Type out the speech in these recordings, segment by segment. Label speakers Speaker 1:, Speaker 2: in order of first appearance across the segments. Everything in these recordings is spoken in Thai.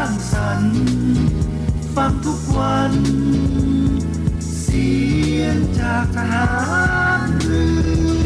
Speaker 1: างสรรค์ฟังทุกวัน เสียงจากทหารเรือ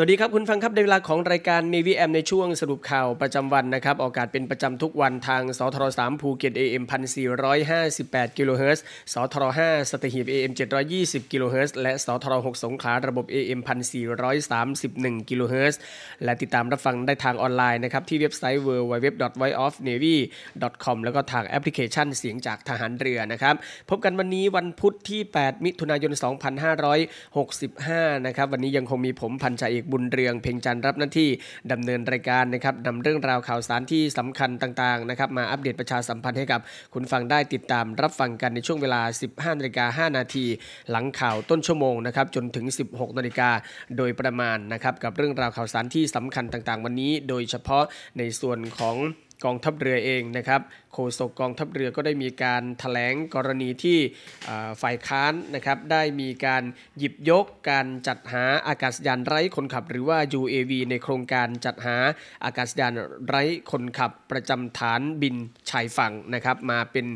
Speaker 2: สวัสดีครับคุณผู้ฟังครับในเวลาของรายการ Navy AM ในช่วงสรุปข่าวประจำวันนะครับ ออกอากาศเป็นประจำทุกวันทางสทร3ภูเก็ต AM 1458กิโลเฮิรตซ์สทร5สัตหีบ AM 720กิโลเฮิรตซ์และสทร6สงขลาระบบ AM 1431กิโลเฮิรตซ์และติดตามรับฟังได้ทางออนไลน์นะครับ ที่เว็บไซต์ www.voiceofnavy.com แล้วก็ทางแอปพลิเคชันเสียงจากทหารเรือนะครับ พบกันวันนี้วันพุธที่ 8 มิถุนายน 2565 นะครับวันนี้ยังคงมีผมพันจ่าเอกบุญเรือง เพ่งจันรับหน้าที่ดำเนินรายการนะครับนำเรื่องราวข่าวสารที่สำคัญต่างๆนะครับมาอัปเดตประชาสัมพันธ์ให้กับ คุณฟังได้ติดตามรับฟังกันในช่วงเวลา 15นาฬิกา5นาทีหลังข่าวต้นชั่วโมงนะครับจนถึง 16นาฬิกาโดยประมาณนะครับกับเรื่องราวข่าวสารที่สำคัญต่างๆ วันนี้ โดยเฉพาะในส่วนของกองทัพเรือเองนะครับ โฆษกกองทัพเรือก็ได้มีการถแถลงกรณีที่ฝ่ายค้านนะครับได้มีการหยิบยกการจัดหาอากาศยานไร้คนขับ หรือว่า UAV ในโครงการจัดหาอากาศยานไร้คนขับ ประจำฐานบินชายฝั่งนะครับมาเป็น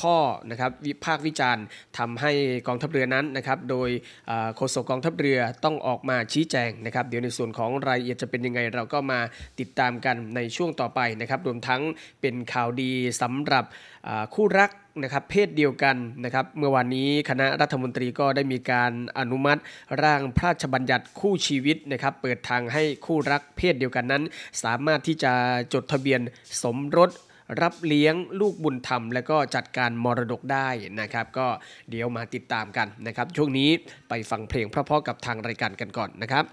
Speaker 2: ข้อนะครับวิพากษ์วิจารณ์ทำให้กองทัพเรือนั้นนะครับโดยโฆษกกองทัพเรือต้องออกมาชี้แจงนะครับเดี๋ยวในส่วนของรายละเอียดจะเป็นยังไงเราก็มาติดตามกันในช่วงต่อไปนะครับรวมทั้งเป็นข่าวดีสำหรับคู่รักนะครับเพศเดียวกันนะครับเมื่อวานนี้คณะรัฐมนตรีก็ได้มีการอนุมัติ ร่างพระราชบัญญัติคู่ชีวิตนะครับเปิดทางให้คู่รักเพศเดียวกันนั้น สามารถที่จะจดทะเบียนสมรสรับเลี้ยงลูกบุญธรรม และก็จัดการมรดกได้นะครับ ก็เดี๋ยวมาติดตามกันนะครับ ช่วงนี้ไปฟังเพลงเพราะๆกับทางรายการกันก่อนนะครับ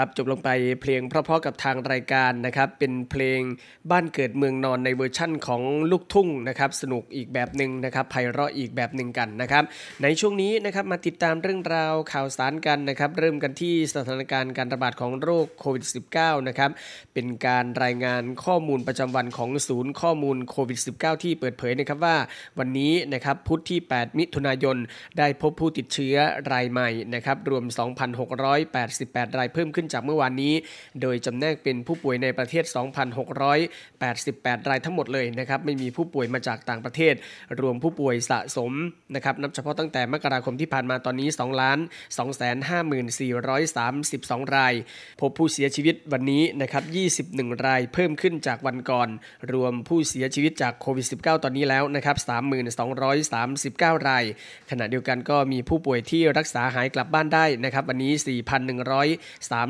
Speaker 2: ครับจบลงไปเพลงเพราะๆกับทางรายการนะครับเป็นเพลงบ้านเกิดเมืองนอนในเวอร์ชั่นของลูกทุ่งนะครับสนุกอีกแบบหนึ่งนะครับไพเราะอีกแบบหนึ่งกันนะครับในช่วงนี้นะครับมาติดตามเรื่องราวข่าวสารกันนะครับเริ่มกันที่สถานการณ์การระบาดของโรคโควิด -19 นะครับเป็นการรายงานข้อมูลประจำวันของศูนย์ข้อมูลโควิด -19 ที่เปิดเผยนะครับว่าวันนี้นะครับพุธที่ 8 มิถุนายน ได้พบผู้ติดเชื้อรายใหม่นะครับรวม 2,688 รายเพิ่มขึ้นจากเมื่อวานนี้ โดยจำแนกเป็นผู้ป่วยในประเทศ 2,688 รายทั้งหมดเลยนะครับไม่มีผู้ป่วยมาจากต่างประเทศ รวมผู้ป่วยสะสมนะครับนับเฉพาะตั้งแต่มกราคมที่ผ่านมาตอนนี้ 2 ล้าน 254,32 ราย พบผู้เสียชีวิตวันนี้นะครับ 21 รายเพิ่มขึ้นจากวันก่อน รวมผู้เสียชีวิตจากโควิด -19 ตอนนี้แล้วนะครับ 3,239 ราย ขณะเดียวกันก็มีผู้ป่วยที่รักษาหายกลับบ้านได้นะครับ วันนี้ 4,130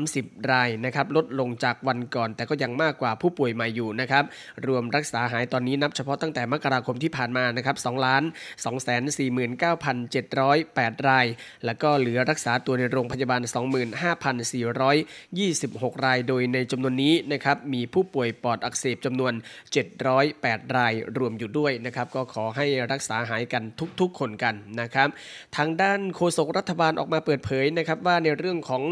Speaker 2: รายนะครับลดลงจากวันก่อน แต่ก็ยังมากกว่าผู้ป่วยใหม่อยู่นะครับรวมรักษาหายตอนนี้นับเฉพาะตั้งแต่มกราคมที่ผ่านมานะครับ2ล้าน249,708 ราย แล้วก็เหลือรักษาตัวในโรงพยาบาล 25,426 ราย โดยในจำนวนนี้นะครับมีผู้ป่วยปอดอักเสบจำนวน 708 รายรวมอยู่ด้วยนะครับก็ขอให้รักษาหายกันทุกๆ คนกันนะครับทางด้านโฆษกรัฐบาลออกมาเปิดเผยนะครับว่าในเรื่องของ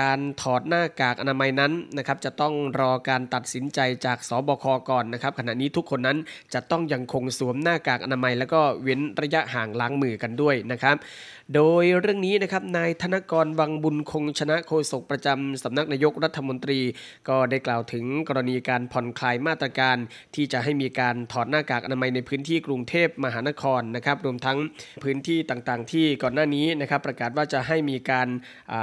Speaker 2: การถออดหน้ากากอนามัยนั้นนะครับจะต้องรอการตัดสินใจจากสบคก่อนนะครับขณะนี้ทุกคนนั้นจะต้องยังคงสวมหน้ากากอนามัย แล้วก็เว้นระยะห่างล้างมือกันด้วยนะครับโดยเรื่องนี้นะครับนายธนกรวังบุญคงชนะโฆษกประจำสำนักนายกรัฐมนตรี ก็ได้กล่าวถึงกรณีการผ่อนคลายมาตรการ ที่จะให้มีการถอดหน้ากากอนามัยในพื้นที่กรุงเทพมหานครนะครับรวมทั้งพื้นที่ต่างๆ ที่ก่อนหน้านี้นะครับประกาศว่าจะให้มีการ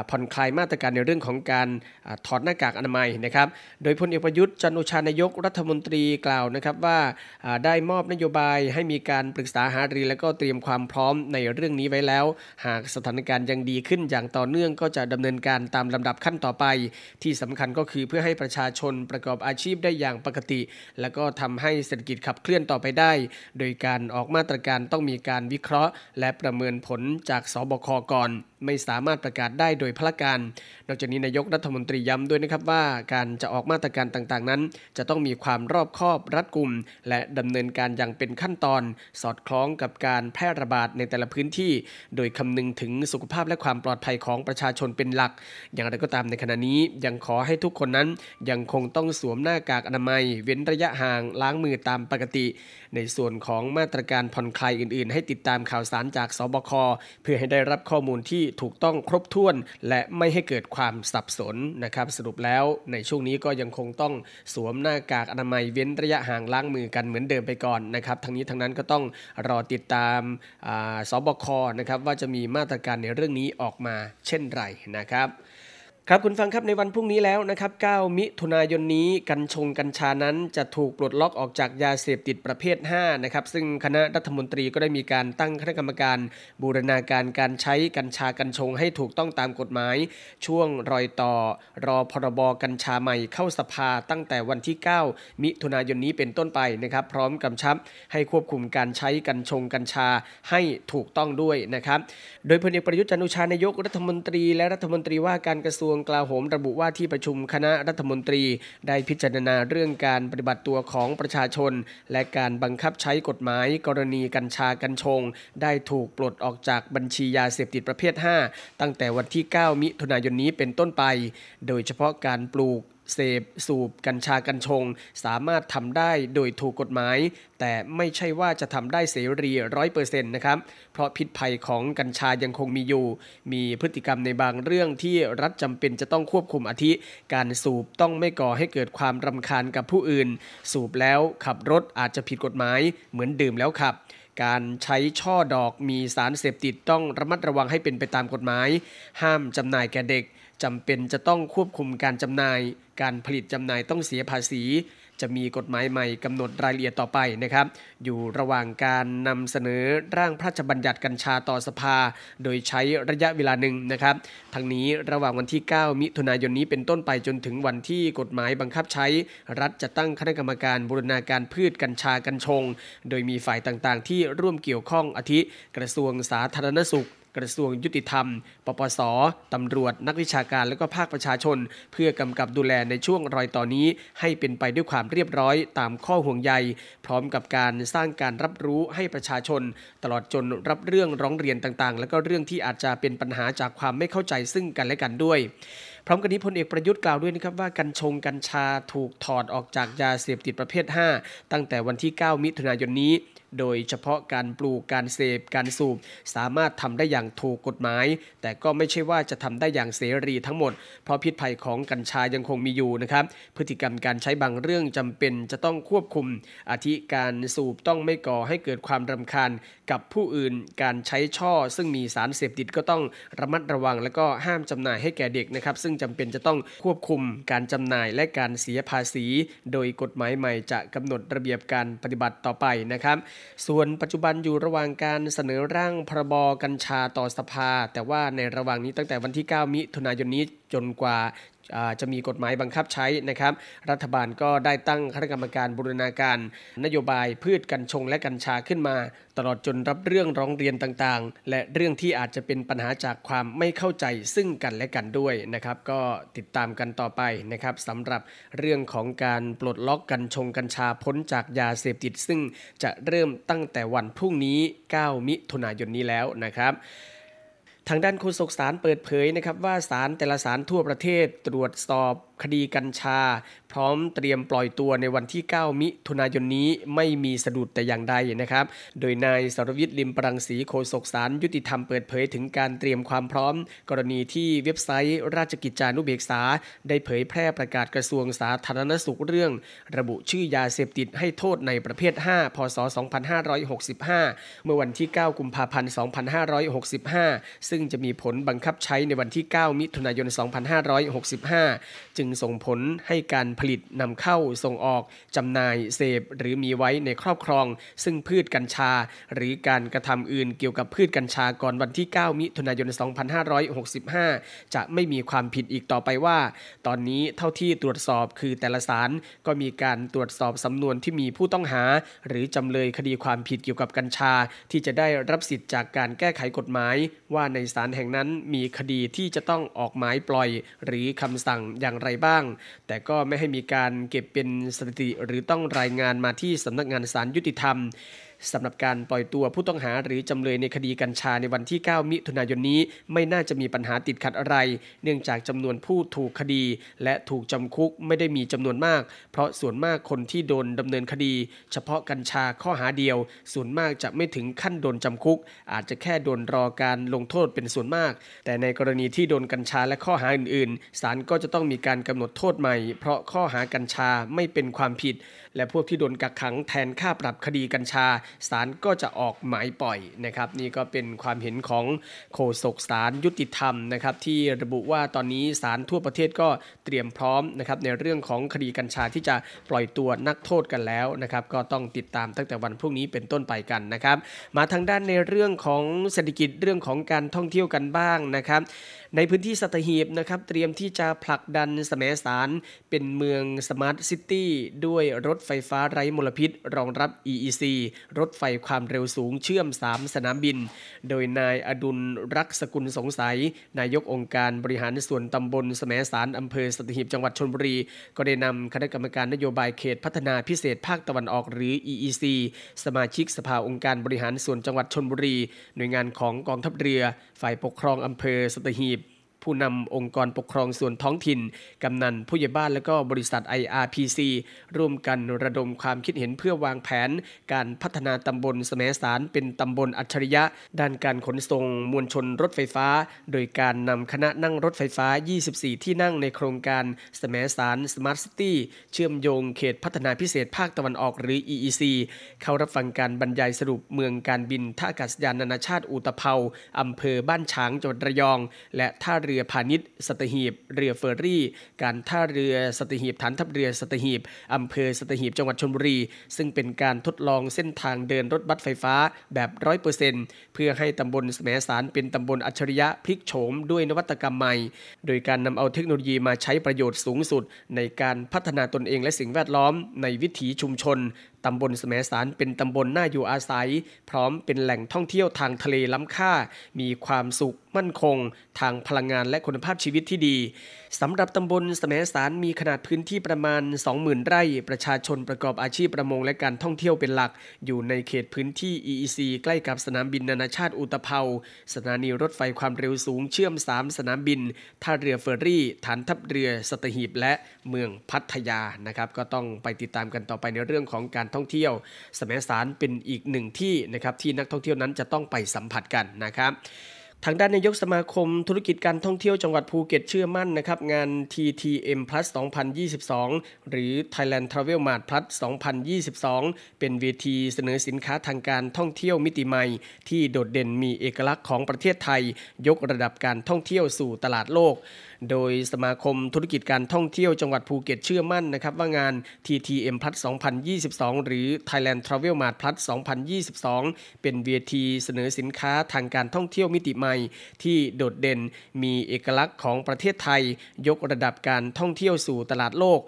Speaker 2: ผ่อนคลายมาตรการในเรื่องของการถอดหน้ากากอนามัยนะครับ โดยพลเอกประยุทธ์จันโอชานายกรัฐมนตรีกล่าวนะครับว่าได้มอบนโยบายให้มีการปรึกษาหารือและก็เตรียมความพร้อมในเรื่องนี้ไว้แล้ว หากสถานการณ์ยังดีขึ้นอย่างต่อเนื่องก็จะดำเนินการตามลำดับขั้นต่อไป ที่สำคัญก็คือเพื่อให้ประชาชนประกอบอาชีพได้อย่างปกติ และก็ทำให้เศรษฐกิจขับเคลื่อนต่อไปได้ โดยการออกมาตรการต้องมีการวิเคราะห์ และประเมินผลจากสบคก่อน ไม่สามารถประกาศได้โดยพละการ นอกจากนี้นายกรัฐมนตรีย้ำด้วยนะครับว่าการจะออกมาตรการต่างๆนั้น จะต้องมีความรอบคอบรัดกุม และดำเนินการอย่างเป็นขั้นตอน สอดคล้องกับการแพร่ระบาดในแต่ละพื้นที่ โดยคำนึงถึงสุขภาพและความปลอดภัยของประชาชนเป็นหลัก อย่างไรก็ตามในขณะนี้ยังขอให้ทุกคนนั้นยังคงต้องสวมหน้ากากอนามัย เว้นระยะห่างล้างมือตามปกติ ในส่วนของมาตรการผ่อนคลายอื่นๆ ให้ติดตามข่าวสารจากสบค เพื่อให้ได้รับข้อมูลที่ถูกต้องครบถ้วน และไม่ให้เกิดความสับสนนะครับ สรุปแล้วในช่วงนี้ก็ยังคงต้องสวมหน้ากากอนามัยเว้นระยะห่างล้างมือกันเหมือนเดิมไปก่อนนะครับทั้งนี้ทั้งนั้นก็ต้องรอติดตามสบคนะครับว่าจะมีมาตรการในเรื่องนี้ออกมาเช่นไรนะครับ ครับคุณฟังครับในวันพรุ่งนี้แล้วนะครับ 9 มิถุนายนนี้กัญชงกัญชานั้นจะถูกปลดล็อกออกจากยาเสพติดประเภท 5 นะครับ ซึ่งคณะรัฐมนตรีก็ได้มีการตั้งคณะกรรมการ บูรณาการการใช้กัญชากัญชงให้ถูกต้องตามกฎหมาย ช่วงรอยต่อ รอพรบกัญชาใหม่เข้าสภาตั้งแต่วันที่ 9 มิถุนายนนี้เป็นต้นไปนะครับ พร้อมกำชับให้ควบคุมการใช้กัญชงกัญชาให้ถูกต้องด้วยนะครับ โดยพลเอกประยุทธ์จันทร์โอชานายกรัฐมนตรี และรัฐมนตรีว่าการกระทรวงงกลาโหมระบุว่าที่ประชุมคณะรัฐมนตรี ได้พิจารณาเรื่องการปฏิบัติตัวของประชาชน และการบังคับใช้กฎหมายกรณีกัญชากัญชง ได้ถูกปลดออกจากบัญชียาเสพติดประเภท 5 ตั้งแต่วันที่ 9 มิถุนายนนี้เป็นต้นไป โดยเฉพาะการปลูก เสพสูบกัญชากัญชง สามารถทำได้โดยถูกกฎหมาย แต่ไม่ใช่ว่าจะทำได้เสรีร้อยเปอร์เซ็นต์นะครับ เพราะพิษภัยของกัญชายังคงมีอยู่ มีพฤติกรรมในบางเรื่องที่รัฐจำเป็นจะต้องควบคุมอาทิ การสูบต้องไม่ก่อให้เกิดความรำคาญกับผู้อื่น สูบแล้วขับรถอาจจะผิดกฎหมาย เหมือนดื่มแล้วขับการใช้ช่อดอกมีสารเสพติดต้องระมัดระวังให้เป็นไปตามกฎหมาย ห้ามจำหน่ายแก่เด็ก จำเป็นจะต้องควบคุมการจำหน่าย การผลิตจำหน่ายต้องเสียภาษี จะมีกฎหมายใหม่กำหนดรายละเอียดต่อไปนะครับ อยู่ระหว่างการนำเสนอร่างพระราชบัญญัติกัญชาต่อสภา โดยใช้ระยะเวลาหนึ่งนะครับ ทั้งนี้ระหว่างวันที่ 9 มิถุนายนนี้เป็นต้นไปจนถึงวันที่กฎหมายบังคับใช้ รัฐจะตั้งคณะกรรมการบูรณาการพืชกัญชากัญชง โดยมีฝ่ายต่างๆ ที่ร่วมเกี่ยวข้องอาทิ กระทรวงสาธารณสุข กระทรวงยุติธรรม ปปสตำรวจ นักวิชาการและก็ภาคประชาชน เพื่อกำกับดูแลในช่วงรอยต่อนนี้ ให้เป็นไปด้วยความเรียบร้อยตามข้อห่วงใย พร้อมกับการสร้างการรับรู้ให้ประชาชน ตลอดจนรับเรื่องร้องเรียนต่างๆ และก็เรื่องที่อาจจะเป็นปัญหาจากความไม่เข้าใจซึ่งกันและกันด้วยพร้อมกันนี้พลเอกประยุทธ์กล่าวด้วยนะครับว่ากัญชงกัญชาถูกถอดออกจากยาเสพติดประเภท 5 ตั้งแต่วันที่ 9 มิถุนายนนี้ โดยเฉพาะการปลูกการเสพการสูบ สามารถทำได้อย่างถูกกฎหมาย แต่ก็ไม่ใช่ว่าจะทำได้อย่างเสรีทั้งหมด เพราะพิษภัยของกัญชายังคงมีอยู่นะครับ พฤติกรรมการใช้บางเรื่องจำเป็นจะต้องควบคุม อาทิการสูบต้องไม่ก่อให้เกิดความรำคาญกับผู้อื่น การใช้ช่อ ซึ่งมีสารเสพติดก็ต้องระมัดระวัง และก็ห้ามจำหน่ายให้แก่เด็กนะครับ ซึ่งจำเป็นจะต้องควบคุมการจำหน่ายและการเสียภาษี โดยกฎหมายใหม่จะกำหนดระเบียบการปฏิบัติต่อไปนะครับส่วนปัจจุบันอยู่ระหว่างการเสนอร่างพรบกัญชาต่อสภา แต่ว่าในระหว่างนี้ตั้งแต่วันที่ 9 มิถุนายนนี้จนกว่าจะมีกฎหมายบังคับใช้นะครับ รัฐบาลก็ได้ตั้งคณะกรรมการบูรณาการ นโยบายพืชกัญชงและกัญชาขึ้นมา ตลอดจนรับเรื่องร้องเรียนต่างๆ และเรื่องที่อาจจะเป็นปัญหาจากความไม่เข้าใจซึ่งกันและกันด้วยนะครับ ก็ติดตามกันต่อไปนะครับสำหรับเรื่องของการปลดล็อกกัญชงกัญชาพ้นจากยาเสพติดซึ่งจะเริ่มตั้งแต่วันพรุ่งนี้ 9 มิถุนายนนี้แล้วนะครับ ทางด้านโฆษกสารเปิดเผยนะครับว่าสารแต่ละสารทั่วประเทศตรวจสอบ คดีกัญชา พร้อมเตรียมปล่อยตัวในวันที่ 9 มิถุนายนนี้ไม่มีสะดุดแต่อย่างใดนะครับ โดยนายสรวิทย์ลิมปรังสีโฆษกสารยุติธรรมเปิดเผยถึงการเตรียมความพร้อม กรณีที่เว็บไซต์ราชกิจจานุเบกษา ได้เผยแพร่ประกาศกระทรวงสาธารณสุขเรื่อง ระบุชื่อยาเสพติดให้โทษในประเภท 5 พศ 2565 เมื่อวันที่ 9 กุมภาพันธ์ 2565 ซึ่งจะมีผลบังคับใช้ในวันที่ 9 มิถุนายน 2565 จึงส่งผลให้การผลิตนำเข้าส่งออกจำหน่ายเสพหรือมีไว้ในครอบครอง ซึ่งพืชกัญชา หรือการกระทำอื่นเกี่ยวกับพืชกัญชาก่อนวันที่ 9 มิถุนายน 2565 จะไม่มีความผิดอีกต่อไปว่า ตอนนี้เท่าที่ตรวจสอบคือแต่ละศาลก็มีการตรวจสอบสำนวนที่มีผู้ต้องหา หรือจำเลยคดีความผิดเกี่ยวกับกัญชา ที่จะได้รับสิทธิ์จากการแก้ไขกฎหมาย ว่าในศาลแห่งนั้นมีคดีที่จะต้องออกหมายปล่อย หรือคำสั่งอย่างไรบ้าง แต่ก็ไม่ให้มีการเก็บเป็นสถิติหรือต้องรายงานมาที่สำนักงานสารยุติธรรม สำหรับการปล่อยตัวผู้ต้องหาหรือจำเลยในคดีกัญชาในวันที่ 9 มิถุนายนนี้ ไม่น่าจะมีปัญหาติดขัดอะไร เนื่องจากจำนวนผู้ถูกคดี และถูกจำคุกไม่ได้มีจำนวนมาก เพราะส่วนมากคนที่โดนดำเนินคดี เฉพาะกัญชาข้อหาเดียว ส่วนมากจะไม่ถึงขั้นโดนจำคุก อาจจะแค่โดนรอการลงโทษเป็นส่วนมาก แต่ในกรณีที่โดนกัญชาและข้อหาอื่นๆศาลก็จะต้องมีการกำหนดโทษใหม่ เพราะข้อหากัญชาไม่เป็นความผิด และพวกที่โดนกักขังแทนค่าปรับคดีกัญชาศาลก็จะออกหมายปล่อยนะครับ นี่ก็เป็นความเห็นของโฆษกศาลยุติธรรมนะครับ ที่ระบุว่าตอนนี้ศาลทั่วประเทศก็เตรียมพร้อมนะครับในเรื่องของคดีกัญชาที่จะปล่อยตัวนักโทษกันแล้วนะครับก็ต้องติดตามตั้งแต่วันพรุ่งนี้เป็นต้นไปกันนะครับ มาทางด้านในเรื่องของเศรษฐกิจเรื่องของการท่องเที่ยวกันบ้างนะครับในพื้นที่สัตหีบนะครับเตรียมที่จะผลักดันสมสารเป็นเมืองสมาร์ทซิตี้ด้วยรถไฟฟ้าไร้มลพิษ รองรับ EEC รถไฟความเร็วสูงเชื่อม 3 สนามบิน โดยนายอดุลรักสกุลสงสัย นายกองค์การบริหารส่วนตำบลสมสารอำเภอสัตหีบจังหวัดชนบุรี ก็ได้นำคณะกรรมการนโยบายเขตพัฒนาพิเศษภาคตะวันออกหรือ EEC สมาชิกสภาองค์การบริหารส่วนจังหวัดชนบุรี หน่วยงานของกองทัพเรือ ฝ่ายปกครองอำเภอสัตหีบ ผู้นำองค์กรปกครองส่วนท้องถิ่น กำนันผู้ใหญ่บ้านและก็บริษัท IRPC ร่วมกันระดมความคิดเห็นเพื่อวางแผน การพัฒนาตำบลสมสารเป็นตำบลอัจฉริยะ ด้านการขนส่งมวลชนรถไฟฟ้า โดยการนำคณะนั่งรถไฟฟ้า 24 ที่นั่งในโครงการสมสารสมาร์ทซิตี้เชื่อมโยงเขตพัฒนาพิเศษภาคตะวันออกหรือ EEC เข้ารับฟังการบรรยายสรุปเมืองการบินท่าอากาศยานนานาชาติอุตภเปาอำเภอบ้านฉางจังหวัดระยอง และท่าเรือรือพาณิชย์สตหีบ เรือเฟอร์รี่ การท่าเรือสัตหีบฐานทัพเรือสัตหีบอำเภอสัตหีบจังหวัดชลบุรี ซึ่งเป็นการทดลองเส้นทางเดินรถบัสไฟฟ้าแบบร้อยเปอร์เซ็นต์เพื่อให้ตำบลแสมสารเป็นตำบลอัจฉริยะพลิกโฉมด้วยนวัตกรรมใหม่ โดยการนำเอาเทคโนโลยีมาใช้ประโยชน์สูงสุด ในการพัฒนาตนเองและสิ่งแวดล้อมในวิถีชุมชน ตำบลแสมสารเป็นตำบลน่าอยู่อาศัย พร้อมเป็นแหล่งท่องเที่ยวทางทะเลล้ำค่า มีความสุขมั่นคง ทางพลังงานและคุณภาพชีวิตที่ดี สำหรับตำบลแสมสารมีขนาดพื้นที่ประมาณ 20,000 ไร่ ประชาชนประกอบอาชีพประมงและการท่องเที่ยวเป็นหลัก อยู่ในเขตพื้นที่ EEC ใกล้กับสนามบินนานาชาติอุตภเปาสถานีรถไฟความเร็วสูงเชื่อม 3 สนามบิน ท่าเรือเฟอร์รี่ ฐานทัพเรือสตหีบและเมืองพัทยานะครับ ก็ต้องไปติดตามกันต่อไปในเรื่องของการท่องเที่ยว แสมสารเป็นอีกหนึ่งที่นะครับที่นักท่องเที่ยวนั้นจะต้องไปสัมผัสกันนะครับ ทางด้านนายกสมาคมธุรกิจการท่องเที่ยวจังหวัดภูเก็ตเชื่อมั่นนะครับ งาน TTM Plus 2022 หรือ Thailand Travel Mart Plus 2022 เป็นเวทีเสนอสินค้าทางการท่องเที่ยวมิติใหม่ ที่โดดเด่นมีเอกลักษณ์ของประเทศไทย ยกระดับการท่องเที่ยวสู่ตลาดโลก โดยสมาคมธุรกิจการท่องเที่ยวจังหวัดภูเก็ตเชื่อมั่นนะครับว่างาน TTM Plus 2022 หรือ Thailand Travel Mart Plus 2022 เป็นเวทีเสนอสินค้าทางการท่องเที่ยวมิติใหม่ ที่โดดเด่นมีเอกลักษณ์ของประเทศไทย ยกระดับการท่องเที่ยวสู่ตลาดโลก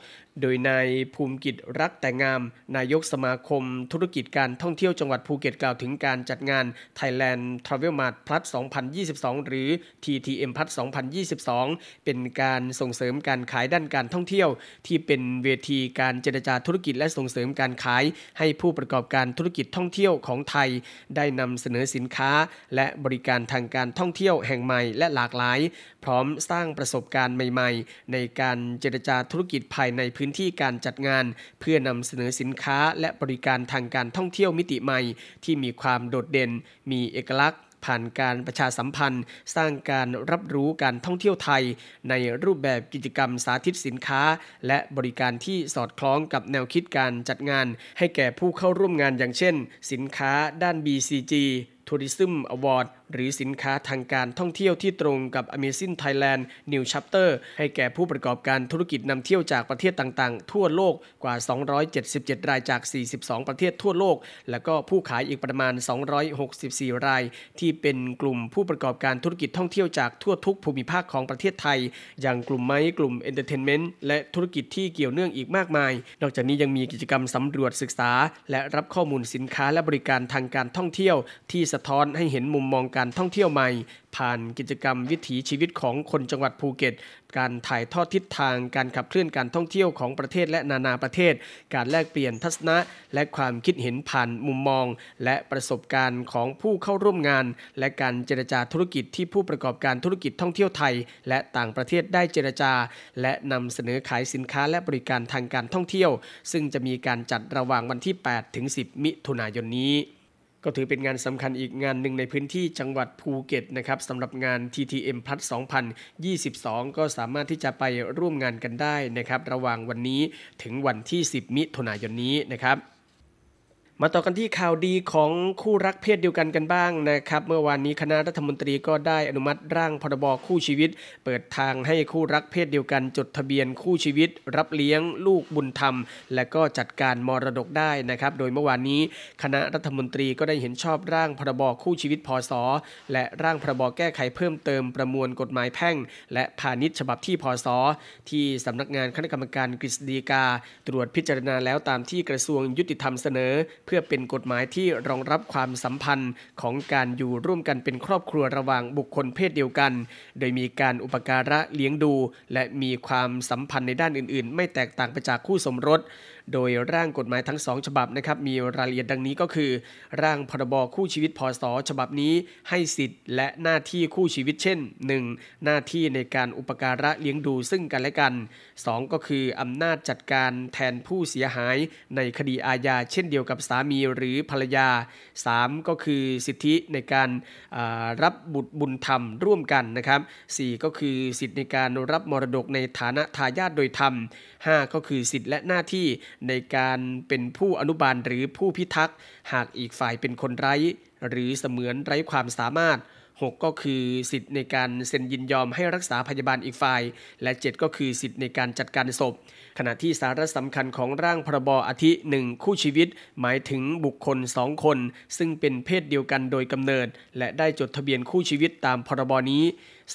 Speaker 2: โดยนายภูมิกิจรักแต่งาม นายกสมาคม ธุรกิจการท่องเที่ยวจังหวัดภูเก็ตกล่าวถึงการจัดงาน Thailand Travel Mart Plus 2022 หรือ TTM Plus 2022 เป็นการส่งเสริมการขายด้านการท่องเที่ยว ที่เป็นเวทีการเจรจาธุรกิจและส่งเสริมการขาย ให้ผู้ประกอบการธุรกิจท่องเที่ยวของไทย ได้นำเสนอสินค้า และบริการทางการท่องเที่ยวแห่งใหม่และหลากหลาย พร้อมสร้างประสบการณ์ใหม่ ๆ ในการเจรจาธุรกิจภายในพื้นพื้นที่การจัดงาน เพื่อนำเสนอสินค้าและบริการทางการท่องเที่ยวมิติใหม่ ที่มีความโดดเด่น มีเอกลักษณ์ผ่านการประชาสัมพันธ์ สร้างการรับรู้การท่องเที่ยวไทย ในรูปแบบกิจกรรมสาธิตสินค้า และบริการที่สอดคล้องกับแนวคิดการจัดงาน ให้แก่ผู้เข้าร่วมงานอย่างเช่น สินค้าด้าน BCG Tourism Award หรือสินค้าทางการท่องเที่ยวที่ตรงกับ Amazing Thailand New Chapter ให้แก่ผู้ประกอบการธุรกิจนำเที่ยวจากประเทศต่างๆ ทั่วโลกกว่า 277 รายจาก 42 ประเทศทั่วโลก แล้วก็ผู้ขายอีกประมาณ 264 ราย ที่เป็นกลุ่มผู้ประกอบการธุรกิจท่องเที่ยวจากทั่วทุกภูมิภาคของประเทศไทย อย่างกลุ่มไม้กลุ่ม Entertainment และธุรกิจที่เกี่ยวเนื่องอีกมากมาย นอกจากนี้ยังมีกิจกรรมสำรวจศึกษา และรับข้อมูลสินค้าและบริการทางการท่องเที่ยวที่สะท้อนให้เห็นมุมมองการท่องเที่ยวใหม่ ผ่านกิจกรรมวิถีชีวิตของคนจังหวัดภูเก็ต การถ่ายทอดทิศทาง การขับเคลื่อนการท่องเที่ยวของประเทศและนานาประเทศ การแลกเปลี่ยนทัศนะ และความคิดเห็นผ่านมุมมอง และประสบการณ์ของผู้เข้าร่วมงาน และการเจรจาธุรกิจที่ผู้ประกอบการธุรกิจท่องเที่ยวไทย และต่างประเทศได้เจรจา และนำเสนอขายสินค้าและบริการทางการท่องเที่ยว ซึ่งจะมีการจัดระหว่างวันที่ 8 ถึง 10 มิถุนายนนี้ ก็ถือเป็นงานสำคัญอีกงานหนึ่งในพื้นที่จังหวัดภูเก็ตนะครับสำหรับงาน TTM Plus 2022 ก็สามารถที่จะไปร่วมงานกันได้นะครับ ระหว่างวันนี้ถึงวันที่ 10 มิถุนายนนี้นะครับ มาต่อกันที่ข่าวดีของคู่รักเพศเดียวกันกันบ้างนะครับ เมื่อวานนี้คณะรัฐมนตรีก็ได้อนุมัติร่างพรบคู่ชีวิต เปิดทางให้คู่รักเพศเดียวกัน จดทะเบียนคู่ชีวิต รับเลี้ยงลูกบุญธรรม และก็จัดการมรดกได้นะครับ โดยเมื่อวานนี้คณะรัฐมนตรีก็ได้เห็นชอบร่างพรบคู่ชีวิตพศและร่างพรบแก้ไขเพิ่มเติมประมวลกฎหมายแพ่ง และพาณิชย์ฉบับที่พศที่สำนักงานคณะกรรมการกฤษฎีกา ตรวจพิจารณาแล้วตามที่กระทรวงยุติธรรมเสนอเพื่อเป็นกฎหมายที่รองรับความสัมพันธ์ของการอยู่ร่วมกันเป็นครอบครัวระหว่างบุคคลเพศเดียวกัน โดยมีการอุปการะเลี้ยงดู และมีความสัมพันธ์ในด้านอื่น ๆ ไม่แตกต่างไปจากคู่สมรส โดยร่างกฎหมายทั้งสองฉบับนะครับมีรายละเอียดดังนี้ก็คือ ร่างพรบคู่ชีวิตพศฉบับนี้ให้สิทธิ์และหน้าที่คู่ชีวิตเช่น 1. หน้าที่ในการอุปการะเลี้ยงดูซึ่งกันและกัน 2. ก็คืออำนาจจัดการแทนผู้เสียหายในคดีอาญาเช่นเดียวกับสามีหรือภรรยา 3. ก็คือสิทธิในการรับบุตรบุญธรรมร่วมกันนะครับ 4. ก็คือสิทธิในการรับมรดกในฐานะทายาทโดยธรรม 5. ก็คือสิทธิและหน้าที่ในการเป็นผู้อนุบาลหรือผู้พิทักษ์ หากอีกฝ่ายเป็นคนไร้ หรือเสมือนไร้ความสามารถ 6 ก็คือสิทธิ์ในการเซ็นยินยอมให้รักษาพยาบาลอีกฝ่าย และ 7 ก็คือสิทธิ์ในการจัดการศพ ขณะที่สาระสำคัญของร่างพรบอาทิหนึ่งคู่ชีวิต หมายถึงบุคคลสองคน ซึ่งเป็นเพศเดียวกันโดยกำเนิด และได้จดทะเบียนคู่ชีวิตตามพรบนี้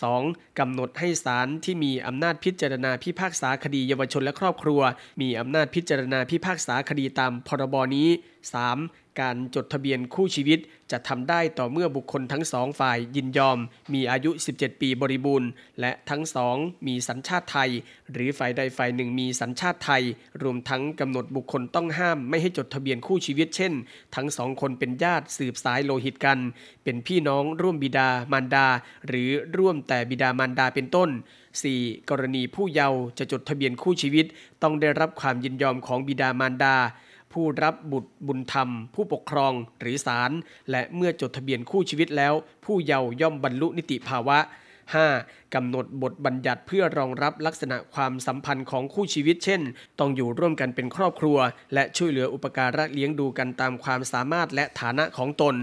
Speaker 2: 2. กำหนดให้ศาลที่มีอำนาจพิจารณาพิพากษาคดีเยาวชนและครอบครัว มีอำนาจพิจารณาพิพากษาคดีตามพรบนี้ 3. การจดทะเบียนคู่ชีวิตจะทำได้ต่อเมื่อบุคคลทั้งสองฝ่ายยินยอม มีอายุ 17 ปีบริบูรณ์ และทั้งสองมีสัญชาติไทย หรือฝ่ายใดฝ่ายหนึ่งมีสัญชาติไทย รวมทั้งกำหนดบุคคลต้องห้ามไม่ให้จดทะเบียนคู่ชีวิต เช่น ทั้งสองคนเป็นญาติสืบสายโลหิตกัน เป็นพี่น้องร่วมบิดามารดา หรือร่วมแต่บิดามารดาเป็นต้น 4. กรณีผู้เยาว์จะจดทะเบียนคู่ชีวิต ต้องได้รับความยินยอมของบิดามารดา ผู้รับบุตรบุญธรรม ผู้ปกครองหรือศาลและเมื่อจดทะเบียนคู่ชีวิตแล้ว ผู้เยาว์ย่อมบรรลุนิติภาวะ 5. กำหนดบทบัญญัติเพื่อรองรับลักษณะความสัมพันธ์ของคู่ชีวิต เช่น ต้องอยู่ร่วมกันเป็นครอบครัว และช่วยเหลืออุปการะเลี้ยงดูกันตามความสามารถและฐานะของตน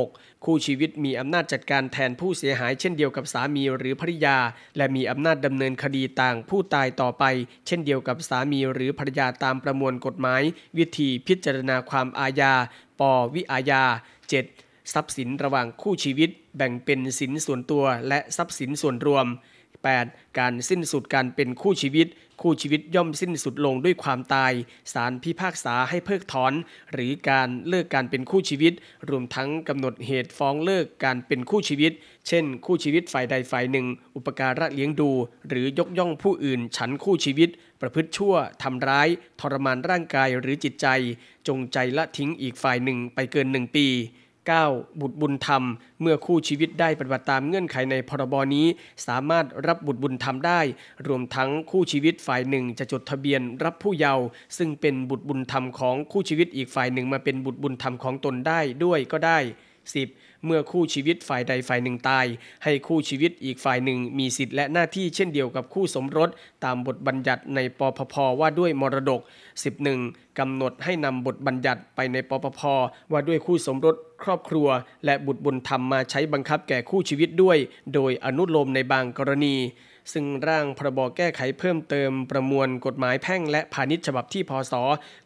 Speaker 2: 6. คู่ชีวิตมีอำนาจจัดการแทนผู้เสียหายเช่นเดียวกับสามีหรือภริยา และมีอำนาจดำเนินคดีต่างผู้ตายต่อไป เช่นเดียวกับสามีหรือภรรยาตามประมวลกฎหมาย วิธีพิจารณาความอาญา ปวิอาญา 7. ทรัพย์สินระหว่างคู่ชีวิต แบ่งเป็นสินส่วนตัวและทรัพย์สินส่วนรวม 8. การสิ้นสุดการเป็นคู่ชีวิต คู่ชีวิตย่อมสิ้นสุดลงด้วยความตาย ศาลพิพากษาให้เพิกถอน หรือการเลิกการเป็นคู่ชีวิต รวมทั้งกำหนดเหตุฟ้องเลิกการเป็นคู่ชีวิต เช่น คู่ชีวิตฝ่ายใดฝ่ายหนึ่ง อุปการะเลี้ยงดู หรือยกย่องผู้อื่นฉันคู่ชีวิต ประพฤติชั่วทำร้าย ทรมานร่างกายหรือจิตใจ จงใจละทิ้งอีกฝ่ายหนึ่งไปเกินหนึ่งปี 9. บุตรบุญธรรม เมื่อคู่ชีวิตได้ปฏิบัติตามเงื่อนไขในพรบนี้ สามารถรับบุตรบุญธรรมได้ รวมทั้งคู่ชีวิตฝ่ายหนึ่งจะจดทะเบียนรับผู้เยาว์ซึ่งเป็นบุตรบุญธรรมของคู่ชีวิตอีกฝ่ายหนึ่งมาเป็นบุตรบุญธรรมของตนได้ด้วยก็ได้ 10. เมื่อคู่ชีวิตฝ่ายใดฝ่ายหนึ่งตาย ให้คู่ชีวิตอีกฝ่ายหนึ่งมีสิทธิและหน้าที่เช่นเดียวกับคู่สมรส ตามบทบัญญัติในปปพว่าด้วยมรดก 11. กำหนดให้นำบทบัญญัติไปในปปพว่าด้วยคู่สมรสครอบครัว และบุตรบุญธรรมมาใช้บังคับแก่คู่ชีวิตด้วย โดยอนุโลมในบางกรณี ซึ่งร่างพรบแก้ไขเพิ่มเติมประมวลกฎหมายแพ่งและพาณิชย์ฉบับที่พศ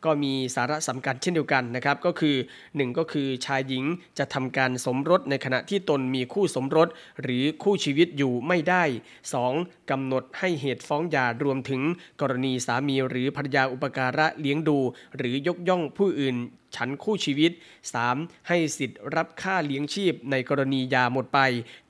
Speaker 2: ก็มีสาระสำคัญเช่นเดียวกันนะครับก็คือ 1 ก็คือชายหญิงจะทำการสมรสในขณะที่ตนมีคู่สมรส หรือคู่ชีวิตอยู่ไม่ได้ 2. กำหนดให้เหตุฟ้องหย่ารวมถึงกรณีสามีหรือภรรยาอุปการะเลี้ยงดู หรือยกย่องผู้อื่นฉันคู่ชีวิต 3. ให้สิทธิ์รับค่าเลี้ยงชีพในกรณียาหมดไป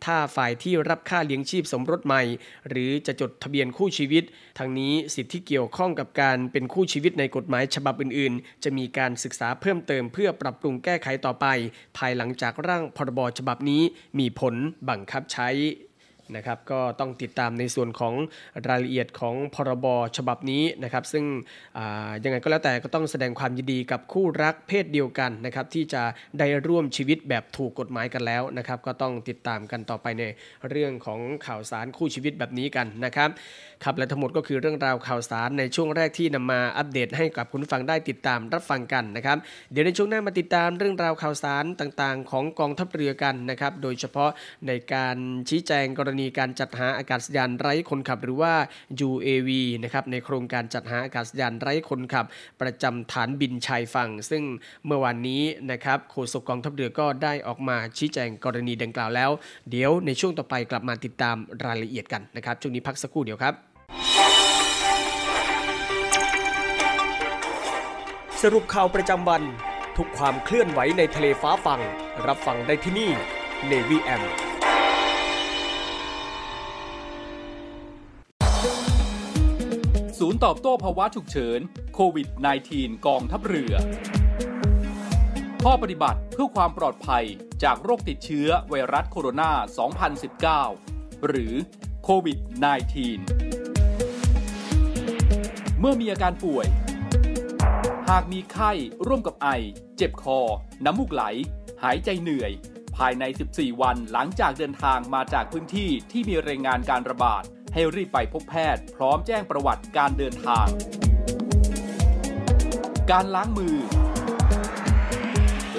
Speaker 2: ถ้าฝ่ายที่รับค่าเลี้ยงชีพสมรสใหม่ หรือจะจดทะเบียนคู่ชีวิต ทั้งนี้สิทธิที่เกี่ยวข้องกับการเป็นคู่ชีวิตในกฎหมายฉบับอื่น ๆ จะมีการศึกษาเพิ่มเติมเพื่อปรับปรุงแก้ไขต่อไป ภายหลังจากร่างพรบฉบับนี้มีผลบังคับใช้ นะครับก็ต้องติดตามในส่วนของรายละเอียดของพรบฉบับนี้นะครับ ซึ่งยังไงก็แล้วแต่ก็ต้องแสดงความยินดีกับคู่รักเพศเดียวกันนะครับที่จะได้ร่วมชีวิตแบบถูกกฎหมายกันแล้วนะครับ ก็ต้องติดตามกันต่อไปในเรื่องของข่าวสารคู่ชีวิตแบบนี้กันนะครับครับและทั้งหมดก็คือเรื่องราวข่าวสารในช่วงแรกที่นำมาอัปเดตให้กับคุณฟังได้ติดตามรับฟังกันนะครับ เดี๋ยวในช่วงหน้ามาติดตามเรื่องราวข่าวสารต่างๆ ของกองทัพเรือกันนะครับ โดยเฉพาะในการชี้แจงกรณีการจัดหาอากาศยานไร้คนขับ หรือว่า UAV นะครับในโครงการจัดหาอากาศยานไร้คนขับ ประจำฐานบินชายฝั่ง ซึ่งเมื่อวานนี้นะครับโฆษกกองทัพเรือก็ได้ออกมาชี้แจงกรณีดังกล่าวแล้ว เดี๋ยวในช่วงต่อไปกลับมาติดตามรายละเอียดกันนะครับช่วงนี้พักสักครู่เดียวครับสรุปข่าวประจำวัน ทุกความเคลื่อนไหวในทะเลฟ้าฟัง รับฟังได้ที่นี่ Navy M
Speaker 3: ศูนย์ตอบโต้ภาวะฉุกเฉินโควิด -19 กองทัพเรือ ข้อปฏิบัติเพื่อความปลอดภัยจากโรคติดเชื้อไวรัสโคโรนา 2019 หรือโควิด -19 เมื่อมีอาการป่วย หากมีไข้ร่วมกับไอ เจ็บคอ น้ำมูกไหล หายใจเหนื่อย ภายใน 14 วันหลังจากเดินทางมาจากพื้นที่ที่มีรายงานการระบาด ให้รีบไปพบแพทย์ พร้อมแจ้งประวัติการเดินทาง การล้างมือ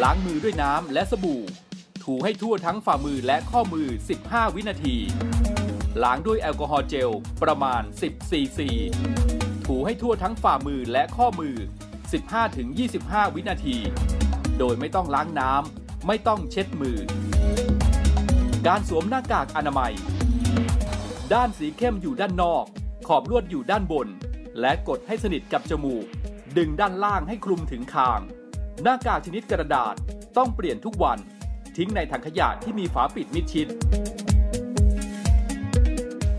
Speaker 3: ล้างมือด้วยน้ำและสบู่ ถูให้ทั่วทั้งฝ่ามือและข้อมือ 15 วินาที ล้างด้วยแอลกอฮอล์เจลประมาณ 10 ซีซี ถูให้ทั่วทั้งฝ่ามือและข้อมือ 15-25 วินาที โดยไม่ต้องล้างน้ำ ไม่ต้องเช็ดมือ การสวมหน้ากากอนามัย ด้านสีเข้มอยู่ด้านนอก ขอบลวดอยู่ด้านบน และกดให้สนิทกับจมูก ดึงด้านล่างให้คลุมถึงคาง หน้ากากชนิดกระดาษต้องเปลี่ยนทุกวัน ทิ้งในถังขยะที่มีฝาปิดมิดชิด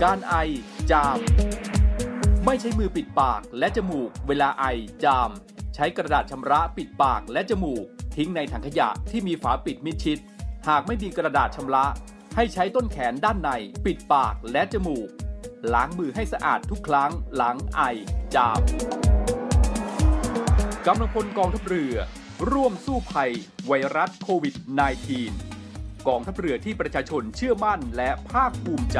Speaker 3: การไอ จาม ไม่ใช้มือปิดปากและจมูกเวลาไอจาม ช้กระดาษชำระปิดปากและจมูก ทิ้งในถังขยะที่มีฝาปิดมิดชิด หากไม่มีกระดาษชำระ ให้ใช้ต้นแขนด้านในปิดปากและจมูก ล้างมือให้สะอาดทุกครั้งหลังไอ จามกำลังพลกองทัพเรือ ร่วมสู้ภัย ไวรัสโควิด -19 กองทัพเรือที่ประชาชนเชื่อมั่นและภาคภูมิใจ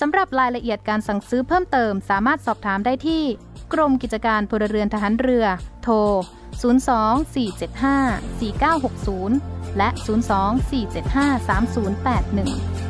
Speaker 4: สำหรับรายละเอียดการสั่งซื้อเพิ่มเติมสามารถสอบถามได้ที่ กรมกิจการพลเรือนทหารเรือ โทร 02-475-4960 และ 02-475-3081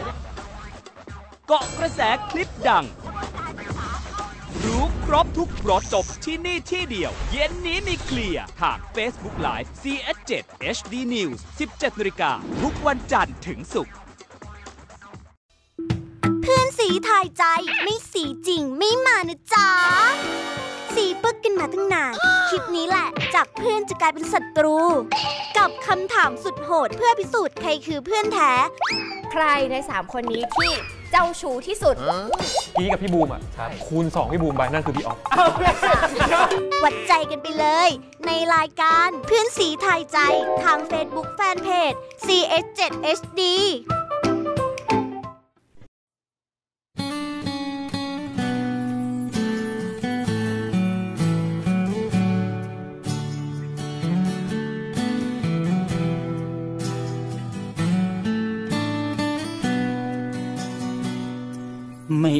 Speaker 5: เกาะกระแสคลิปดัง รู้ครบทุกรสจบที่นี่ที่เดียว เย็นนี้มีเคลียร์ทาง Facebook Live CS7 HD News 17นาฬิกาทุกวันจันทร์ถึงศุกร์
Speaker 6: เพื่อนสีถ่ายใจไม่สีจริงไม่มานะจ๊ะสีปึกกันมาตั้งนาน คลิปนี้แหละ จากเพื่อนจะกลายเป็นศัตรู กับคำถามสุดโหดเพื่อพิสูจน์ใครคือเพื่อนแท้
Speaker 7: ใครใน 3 คนนี้ที่ เจ้าชู้ที่สุด
Speaker 8: กี้กับพี่บูมอะคูณ 2 พี่บูมไปนั่นคือพี่ออฟ
Speaker 6: วัดใจกันไปเลย ในรายการเพื่อนสีทายใจทาง Facebook Fanpage CS7HD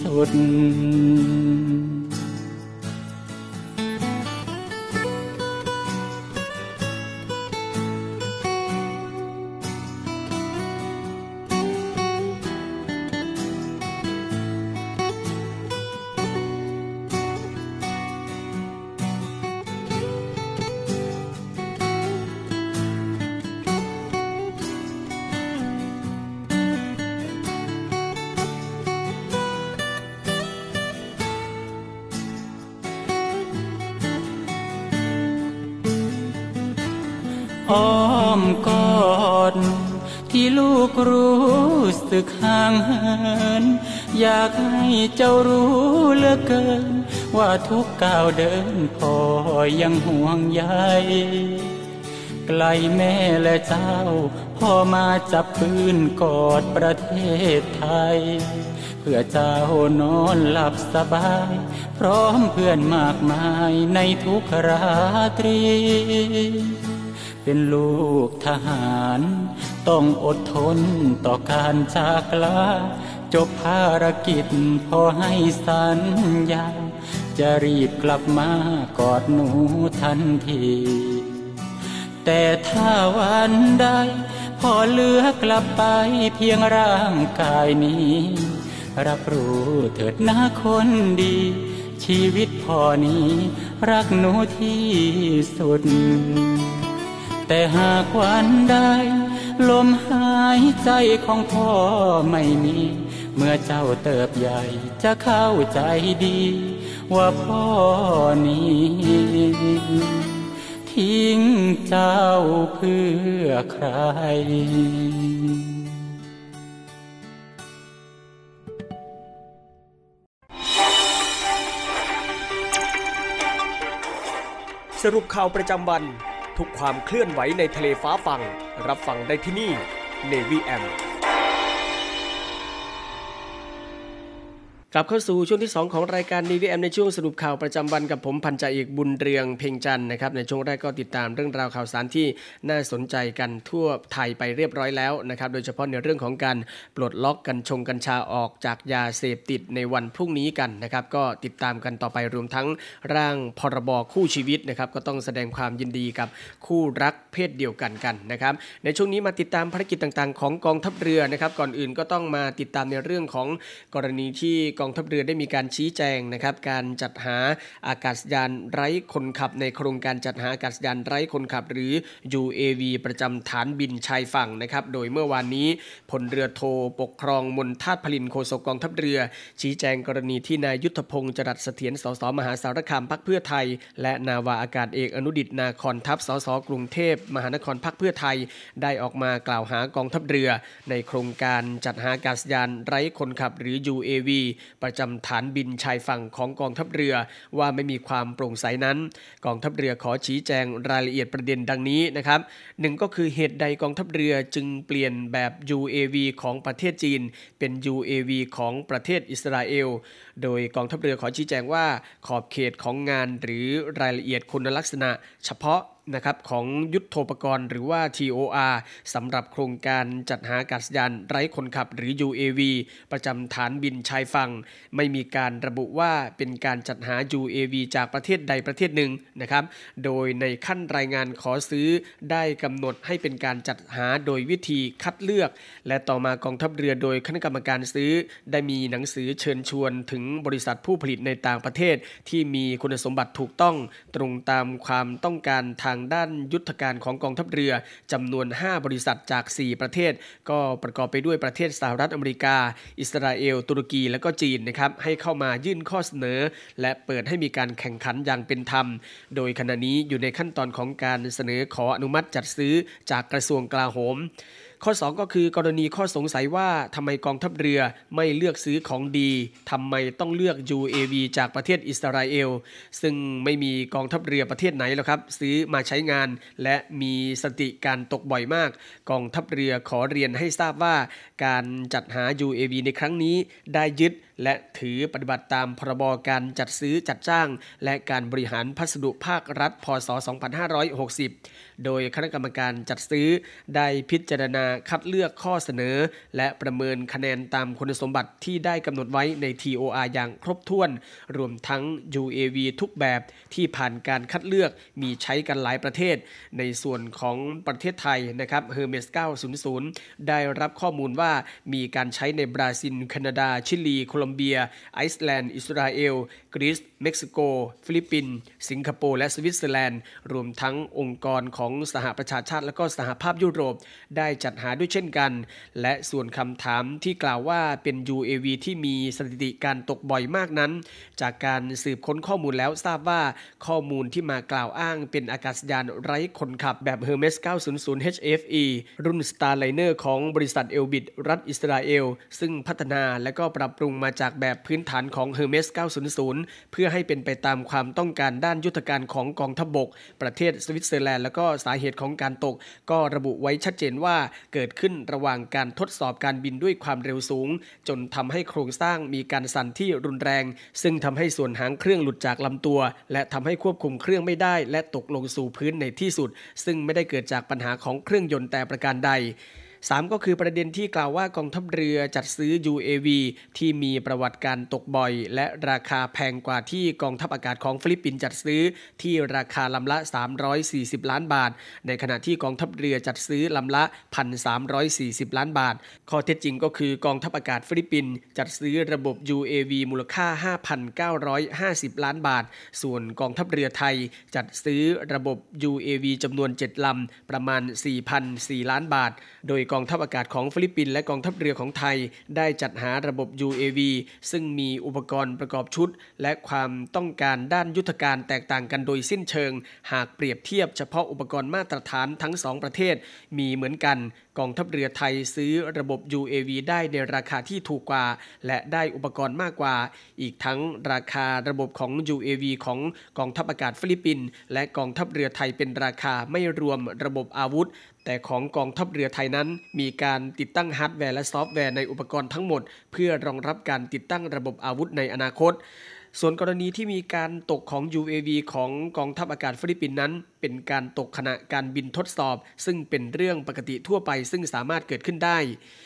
Speaker 9: สุดึกห่างเหิน อยากให้เจ้ารู้เหลือเกิน ว่าทุกก้าวเดินพ่อยังห่วงใยไกลแม่และเจ้า พ่อมาจับปืนกอดประเทศไทย เพื่อเจ้านอนหลับสบาย พร้อมเพื่อนมากมายในทุกราตรี เป็นลูกทหาร ต้องอดทนต่อการจากลาจบภารกิจพอให้สัญญา จะรีบกลับมากอดหนูทันที แต่ถ้าวันใดพอเลือกลับไปเพียงร่างกายนี้ รับรู้เถิดนะคนดี ชีวิตพอนี้ รักหนูที่สุด แต่หากวันใด ลมหายใจของพ่อไม่มี เมื่อเจ้าเติบใหญ่จะเข้าใจดี ว่าพ่อนี้ทิ้งเจ้าเพื่อใคร
Speaker 2: สรุปข่าวประจำวัน ทุกความเคลื่อนไหวในทะเลฟ้าฟัง รับฟังได้ที่นี่ Navy M ลับเข้าสู่ช่วงที่ 2 ของรายการนีวีแอมในช่วงสรุปข่าวประจำวันกับผมพันจ่าเอกบุญเรืองเพ่งจันนะครับในช่วงแรกก็ติดตามเรื่องราวข่าวสารที่น่าสนใจกันทั่วไทยไปเรียบร้อยแล้วนะครับโดยเฉพาะในเรื่องของการปลดล็อกกัญชงกัญชาออกจากยาเสพติดในวันพรุ่งนี้กันนะครับก็ติดตามกันต่อไปรวมทั้งร่างพรบคู่ชีวิตนะครับก็ต้องแสดงความยินดีกับคู่รักเพศเดียวกันกันนะครับในช่วงนี้มาติดตามภารกิจต่างๆ ของกองทัพเรือนะครับก่อนอื่นก็ต้องมาติดตามในเรื่องของกรณีที่กององทัพเรือได้มีการชี้แจงนะครับการจัดหาอากาศยานไร้คนขับในโครงการจัดหาอากาศยานไร้คนขับ หรือ UAV ประจำฐานบินชายฝั่งนะครับโดยเมื่อวานนี้พลเรือโทปกครองมนทาตพลินโฆษกกองทัพเรือ ชี้แจงกรณีที่นายยุทธพงศ์จรัสเสถียรสสมหาสารคามพักเพื่อไทย และนาวาอากาศเอกอนุดิตนาคอนทัพสสกรุงเทพ มหานครพักเพื่อไทย ได้ออกมากล่าวหากองทัพเรือ ในโครงการจัดหาอากาศยานไร้คนขับหรือ UAV ประจำฐานบินชายฝั่งของกองทัพเรือว่าไม่มีความโปร่งใสนั้น กองทัพเรือขอชี้แจงรายละเอียดประเด็นดังนี้นะครับหนึ่งก็คือเหตุใดกองทัพเรือจึงเปลี่ยนแบบ UAV ของประเทศจีน เป็น UAV ของประเทศอิสราเอล โดยกองทัพเรือขอชี้แจงว่าขอบเขตของงานหรือรายละเอียดคุณลักษณะ เฉพาะ นะครับของยุทธโภปกรณ์หรือว่า TOR สำหรับโครงการจัดหาอากาศยานไร้คนขับหรือ UAV ประจำฐานบินชายฝั่ง ไม่มีการระบุว่าเป็นการจัดหา UAV จากประเทศใดประเทศหนึ่งนะครับ โดยในขั้นรายงานขอซื้อได้กำหนดให้เป็นการจัดหาโดยวิธีคัดเลือก และต่อมากองทัพเรือโดยคณะกรรมการซื้อ ได้มีหนังสือเชิญชวนถึงบริษัทผู้ผลิตในต่างประเทศ ที่มีคุณสมบัติถูกต้องตรงตามความต้องการทางางด้านยุทธการของกองทัพเรือจำนวน 5 บริษัทจาก 4 ประเทศ ก็ประกอบไปด้วยประเทศสหรัฐอเมริกา อิสราเอล ตุรกีและก็จีนนะครับให้เข้ามายื่นข้อเสนอ และเปิดให้มีการแข่งขันอย่างเป็นธรรม โดยขณะนี้อยู่ในขั้นตอนของการเสนอขออนุมัติจัดซื้อจากกระทรวงกลาโหม ข้อ 2 ก็คือกรณีข้อสงสัยว่าทำไมกองทัพเรือไม่เลือกซื้อของดีทำไมต้องเลือก UAV จากประเทศอิสราเอล ซึ่งไม่มีกองทัพเรือประเทศไหนหรอกครับ ซื้อมาใช้งานและมีสติการตกบ่อยมาก กองทัพเรือขอเรียนให้ทราบว่า การจัดหา UAV ในครั้งนี้ได้ยึด และถือปฏิบัติตามพรบการจัดซื้อจัดจ้าง และการบริหารพัสดุภาครัฐ พศ 2560 โดยคณะกรรมการจัดซื้อได้พิจารณาคัดเลือกข้อเสนอ และประเมินคะแนนตามคุณสมบัติที่ได้กำหนดไว้ใน TOR อย่างครบถ้วน รวมทั้ง UAV ทุกแบบที่ผ่านการคัดเลือกมีใช้กันหลายประเทศ ในส่วนของประเทศไทยนะครับ Hermes 900 ได้รับข้อมูลว่ามีการใช้ในบราซิล แคนาดา ชิลีโคลอมเบีย ไอซ์แลนด์ อิสราเอล กรีซเม็กซิโก ฟิลิปปินส์สิงคโปร์และสวิตเซอร์แลนด์ รวมทั้งองค์กรของสหประชาชาติและก็สหภาพยุโรป ได้จัดหาด้วยเช่นกัน และส่วนคำถามที่กล่าวว่าเป็น UAV ที่มีสถิติการตกบ่อยมากนั้น จากการสืบค้นข้อมูลแล้วทราบว่าข้อมูลที่มากล่าวอ้างเป็นอากาศยานไร้คนขับแบบ Hermes 900 HFE รุ่น Starliner ของบริษัทเอลบิดรัฐอิสราเอล ซึ่งพัฒนาและก็ปรับปรุงมาจากแบบพื้นฐานของ Hermes 900 เพื่อให้เป็นไปตามความต้องการด้านยุทธการของกองทัพบบก ประเทศสวิตเซอร์แลนด์ และก็สาเหตุของการตก ก็ระบุไว้ชัดเจนว่าเกิดขึ้นระหว่างการทดสอบการบินด้วยความเร็วสูง จนทำให้โครงสร้างมีการสั่นที่รุนแรง ซึ่งทำให้ส่วนหางเครื่องหลุดจากลำตัว และทำให้ควบคุมเครื่องไม่ได้ และตกลงสู่พื้นในที่สุด ซึ่งไม่ได้เกิดจากปัญหาของเครื่องยนต์แต่ประการใด 3 ก็คือประเด็นที่กล่าวว่ากองทัพเรือจัดซื้อ UAV ที่มีประวัติการตกบ่อย และราคาแพงกว่าที่กองทัพอากาศของฟิลิปปินส์จัดซื้อที่ราคาลำละ 340 ล้านบาท ในขณะที่กองทัพเรือจัดซื้อลำละ 1,340 ล้านบาท ข้อเท็จจริงก็คือกองทัพอากาศฟิลิปปินส์จัดซื้อระบบ UAV มูลค่า 5,950 ล้านบาท ส่วนกองทัพเรือไทยจัดซื้อระบบ UAV จำนวน 7 ลำ ประมาณ 4,004 ล้านบาท โดยกองทัพอากาศของฟิลิปปินส์และกองทัพเรือของไทย ได้จัดหาระบบ UAV ซึ่งมีอุปกรณ์ประกอบชุด และความต้องการด้านยุทธการแตกต่างกันโดยสิ้นเชิง หากเปรียบเทียบเฉพาะอุปกรณ์มาตรฐานทั้งสองประเทศ มีเหมือนกันกองทัพเรือไทยซื้อระบบ UAV ได้ในราคาที่ถูกกว่า และได้อุปกรณ์มากกว่า อีกทั้งราคาระบบของ UAV ของกองทัพอากาศฟิลิปปินส์และกองทัพเรือไทยเป็นราคาไม่รวมระบบอาวุธ แต่ของกองทัพเรือไทยนั้น มีการติดตั้งฮาร์ดแวร์และซอฟต์แวร์ในอุปกรณ์ทั้งหมด เพื่อรองรับการติดตั้งระบบอาวุธในอนาคต ส่วนกรณีที่มีการตกของ UAV ของกองทัพอากาศฟิลิปปินส์นั้น เป็นการตกขณะการบินทดสอบ ซึ่งเป็นเรื่องปกติทั่วไป ซึ่งสามารถเกิดขึ้นได้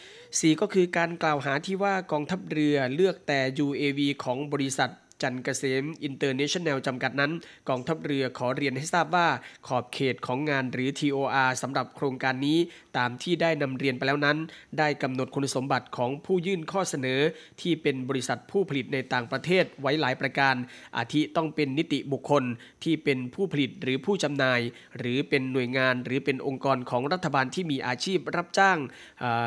Speaker 2: 4ก็คือการกล่าวหาที่ว่ากองทัพเรือเลือกแต่ UAV ของบริษัท จันเกษมอินเตอร์เนชั่นแนลจำกัดนั้น กองทัพเรือขอเรียนให้ทราบว่า ขอบเขตของงานหรือ TOR สำหรับโครงการนี้ ตามที่ได้นำเรียนไปแล้วนั้น ได้กำหนดคุณสมบัติของผู้ยื่นข้อเสนอ ที่เป็นบริษัทผู้ผลิตในต่างประเทศไว้หลายประการ อาทิต้องเป็นนิติบุคคลที่เป็นผู้ผลิตหรือผู้จำหน่าย หรือเป็นหน่วยงานหรือเป็นองค์กรของรัฐบาลที่มีอาชีพรับจ้าง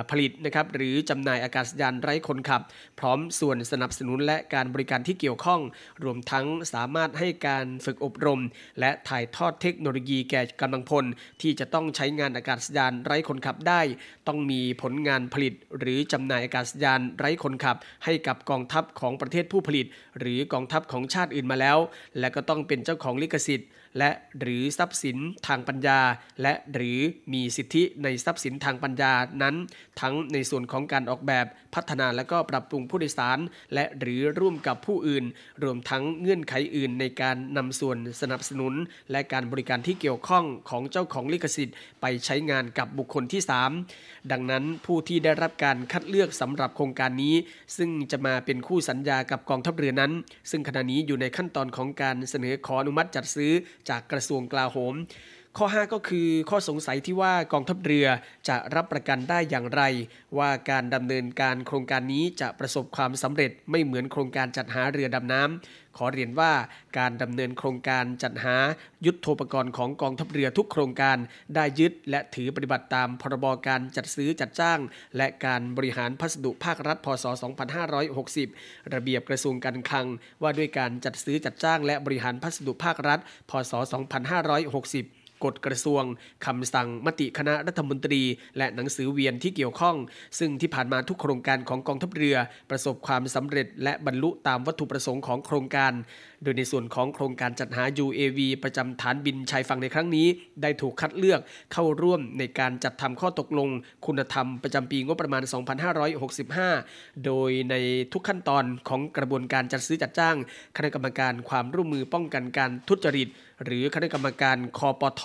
Speaker 2: ผลิตนะครับหรือจำหน่ายอากาศยานไร้คนขับ พร้อมส่วนสนับสนุนและการบริการที่เกี่ยวข้องรวมทั้งสามารถให้การฝึกอบรม และถ่ายทอดเทคโนโลยีแก่กำลังพล ที่จะต้องใช้งานอากาศยานไร้คนขับได้ ต้องมีผลงานผลิต หรือจำหน่ายอากาศยานไร้คนขับ ให้กับกองทัพของประเทศผู้ผลิต หรือกองทัพของชาติอื่นมาแล้ว และก็ต้องเป็นเจ้าของลิขสิทธิ์ และหรือทรัพย์สินทางปัญญา และหรือมีสิทธิในทรัพย์สินทางปัญญานั้น ทั้งในส่วนของการออกแบบพัฒนาและก็ปรับปรุงผู้โดยสาร และหรือร่วมกับผู้อื่น รวมทั้งเงื่อนไขอื่นในการนำส่วนสนับสนุน และการบริการที่เกี่ยวข้องของเจ้าของลิขสิทธิ์ ไปใช้งานกับบุคคลที่ 3 ดังนั้นผู้ที่ได้รับการคัดเลือกสำหรับโครงการนี้ ซึ่งจะมาเป็นคู่สัญญากับกองทัพเรือนั้น ซึ่งขณะนี้อยู่ในขั้นตอนของการเสนอขออนุมัติจัดซื้อจากกระทรวงกลาโหม ข้อ 5 ก็คือข้อสงสัยที่ว่ากองทัพเรือจะรับประกันได้อย่างไร ว่าการดำเนินการโครงการนี้จะประสบความสำเร็จไม่เหมือนโครงการจัดหาเรือดำน้ำขอเรียนว่าการดำเนินโครงการจัดหายุทธโภปกรณ์ของกองทัพเรือทุกโครงการได้ยึดและถือปฏิบัติตามพรบการจัดซื้อจัดจ้าง และการบริหารพัสดุภาครัฐพศ 2560 ระเบียบกระทรวงการคลัง ว่าด้วยการจัดซื้อจัดจ้าง และบริหารพัสดุภาครัฐพศ 2560 กฎกระทรวงคำสั่งมติคณะรัฐมนตรี และหนังสือเวียนที่เกี่ยวข้อง ซึ่งที่ผ่านมาทุกโครงการของกองทัพเรือ ประสบความสำเร็จและบรรลุตามวัตถุประสงค์ของโครงการ โดยในส่วนของโครงการจัดหา UAV ประจำฐานบินชายฝั่งในครั้งนี้ ได้ถูกคัดเลือกเข้าร่วมในการจัดทำข้อตกลง คุณธรรมประจำปีงบประมาณ 2565 โดยในทุกขั้นตอนของกระบวนการจัดซื้อจัดจ้าง คณะกรรมการความร่วมมือป้องกันการทุจริต หรือคณะกรรมการคอปท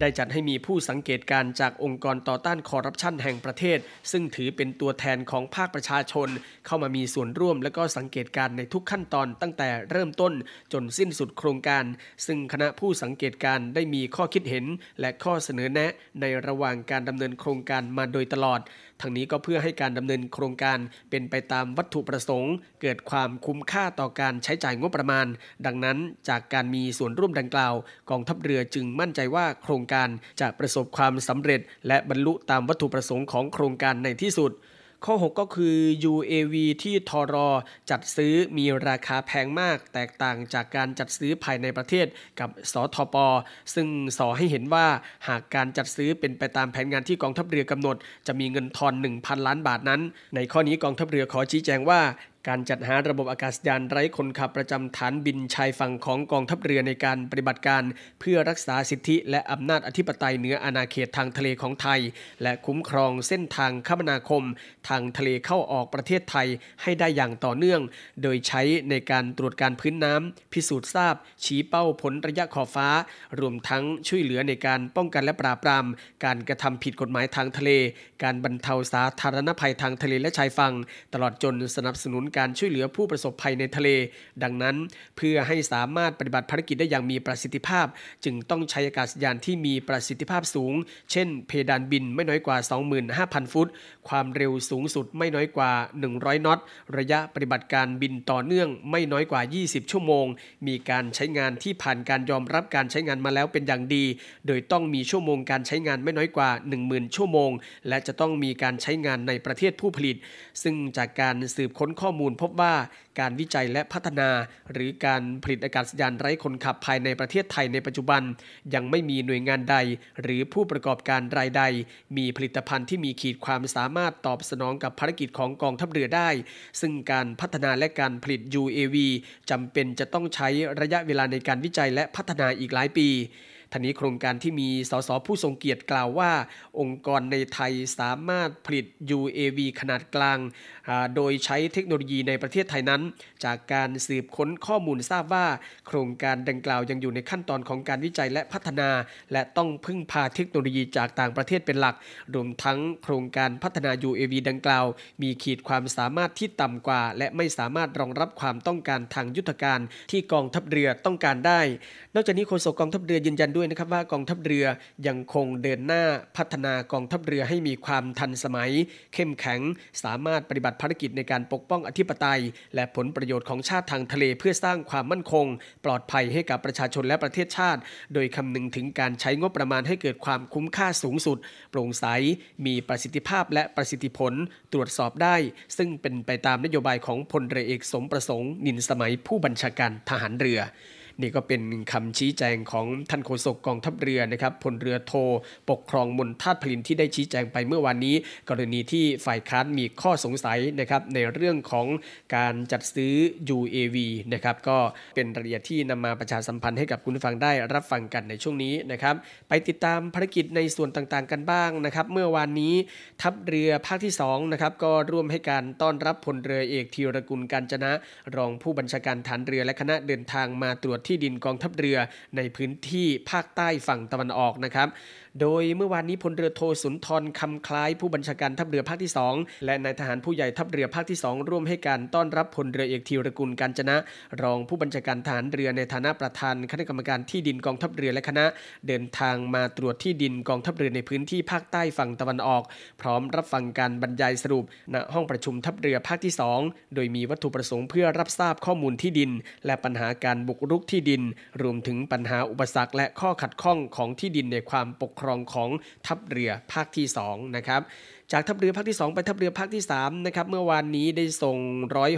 Speaker 2: ได้จัดให้มีผู้สังเกตการจากองค์กรต่อต้านคอร์รัปชันแห่งประเทศ ซึ่งถือเป็นตัวแทนของภาคประชาชน เข้ามามีส่วนร่วมและก็สังเกตการในทุกขั้นตอนตั้งแต่เริ่มต้นจนสิ้นสุดโครงการ ซึ่งคณะผู้สังเกตการได้มีข้อคิดเห็น และข้อเสนอแนะในระหว่างการดำเนินโครงการมาโดยตลอด ทั้งนี้ก็เพื่อให้การดำเนินโครงการเป็นไปตามวัตถุประสงค์ เกิดความคุ้มค่าต่อการใช้จ่ายงบประมาณ ดังนั้นจากการมีส่วนร่วมดังกล่าว กองทัพเรือจึงมั่นใจว่าโครงการจะประสบความสำเร็จ และบรรลุตามวัตถุประสงค์ของโครงการในที่สุด ข้อ 6 ก็คือ UAV ที่ทรอจัดซื้อมีราคาแพงมาก แตกต่างจากการจัดซื้อภายในประเทศกับสทป ซึ่งสอให้เห็นว่าหากการจัดซื้อเป็นไปตามแผนงานที่กองทัพเรือกำหนด จะมีเงินทอน 1,000 ล้านบาทนั้น ในข้อนี้กองทัพเรือขอชี้แจงว่า การจัดหาระบบอากาศยานไร้คนขับประจำฐานบินชายฝั่งของกองทัพเรือในการปฏิบัติการ เพื่อรักษาสิทธิและอำนาจอธิปไตยเหนืออาณาเขตทางทะเลของไทย และคุ้มครองเส้นทางคมนาคม ทางทะเลเข้าออกประเทศไทยให้ได้อย่างต่อเนื่อง โดยใช้ในการตรวจการพื้นน้ำพิสูจน์ทราบ ชี้เป้าผลระยะขอบฟ้า รวมทั้งช่วยเหลือในการป้องกันและปราบปราม การกระทำผิดกฎหมายทางทะเล การบรรเทาสาธารณภัยทางทะเลและชายฝั่งตลอดจนสนับสนุนการช่วยเหลือผู้ประสบภัยในทะเล ดังนั้น เพื่อให้สามารถปฏิบัติภารกิจได้อย่างมีประสิทธิภาพ จึงต้องใช้อากาศยานที่มีประสิทธิภาพสูง เช่น เพดานบินไม่น้อยกว่า 25,000 ฟุต ความเร็วสูงสุดไม่น้อยกว่า 100 นอต ระยะปฏิบัติการบินต่อเนื่องไม่น้อยกว่า 20 ชั่วโมง มีการใช้งานที่ผ่านการยอมรับการใช้งานมาแล้วเป็นอย่างดี โดยต้องมีชั่วโมงการใช้งานไม่น้อยกว่า 10,000 ชั่วโมง และจะต้องมีการใช้งานในประเทศผู้ผลิต ซึ่งจากการสืบค้นข้อมูลพบว่าการวิจัยและพัฒนา หรือการผลิตอากาศยานไร้คนขับภายในประเทศไทยในปัจจุบัน ยังไม่มีหน่วยงานใด หรือผู้ประกอบการรายใด มีผลิตภัณฑ์ที่มีขีดความสามารถตอบสนองกับภารกิจของกองทัพเรือได้ ซึ่งการพัฒนาและการผลิต UAV จำเป็นจะต้องใช้ระยะเวลาในการวิจัยและพัฒนาอีกหลายปี ทันนี้โครงการที่มีสสผู้ทรงเกียรติกล่าวว่า องค์กรในไทยสามารถผลิต UAV ขนาดกลาง โดยใช้เทคโนโลยีในประเทศไทยนั้น จากการสืบค้นข้อมูลทราบว่า โครงการดังกล่าวยังอยู่ในขั้นตอนของการวิจัยและพัฒนา และต้องพึ่งพาเทคโนโลยีจากต่างประเทศเป็นหลัก รวมทั้งโครงการพัฒนา UAV ดังกล่าว มีขีดความสามารถที่ต่ำกว่า และไม่สามารถรองรับความต้องการทางยุทธการที่กองทัพเรือต้องการได้นอกจากนี้โฆษกกองทัพเรือยืนยันด้วยนะครับว่ากองทัพเรือยังคงเดินหน้าพัฒนากองทัพเรือให้มีความทันสมัย เข้มแข็ง สามารถปฏิบัติภารกิจในการปกป้องอธิปไตย และผลประโยชน์ของชาติทางทะเลเพื่อสร้างความมั่นคง ปลอดภัยให้กับประชาชนและประเทศชาติ โดยคำนึงถึงการใช้งบประมาณให้เกิดความคุ้มค่าสูงสุด โปร่งใส มีประสิทธิภาพและประสิทธิผลตรวจสอบได้ ซึ่งเป็นไปตามนโยบายของพลเรือเอกสมประสงค์ นินสมัยผู้บัญชาการทหารเรือ นี่ก็เป็นคำชี้แจงของท่านโฆษกกองทัพเรือนะครับพลเรือโท ปกครองมนทาตพลินที่ได้ชี้แจงไปเมื่อวานนี้ กรณีที่ฝ่ายค้านมีข้อสงสัยนะครับในเรื่องของการจัดซื้อ UAV นะครับก็เป็นรายละเอียดที่นำมาประชาสัมพันธ์ให้กับคุณผู้ฟังได้รับฟังกันในช่วงนี้นะครับไปติดตามภารกิจในส่วนต่างๆ กันบ้างนะครับเมื่อวานนี้ทัพเรือภาคที่2นะครับก็ร่วมให้การต้อนรับพลเรือเอกธีรกุลการจนะ รองผู้บัญชาการฐานเรือและคณะเดินทางมาตรวจที่ดินกองทัพเรือในพื้นที่ภาคใต้ฝั่งตะวันออกนะครับโดยเมื่อวานนี้พลเรือโทสุนทรคำคล้ายผู้บัญชาการทัพเรือภาคที่ 2 และนายทหารผู้ใหญ่ทัพเรือภาคที่ 2 ร่วมให้การต้อนรับพลเรือเอกธีรกุลการจนะ รองผู้บัญชาการทหารเรือในฐานะประธานคณะกรรมการที่ดินกองทัพเรือและคณะ เดินทางมาตรวจที่ดินกองทัพเรือในพื้นที่ภาคใต้ฝั่งตะวันออก พร้อมรับฟังการบรรยายสรุป ณห้องประชุมทัพเรือภาคที่ 2 โดยมีวัตถุประสงค์เพื่อรับทราบข้อมูลที่ดิน และปัญหาการบุกรุกที่ดิน รวมถึงปัญหาอุปสรรคและข้อขัดข้องของที่ดินในความปกครองของทัพเรือภาคที่2นะครับ จากทัพเรือภาคที่ 2 ไปทัพเรือภาคที่3นะครับเมื่อวานนี้ได้ส่ง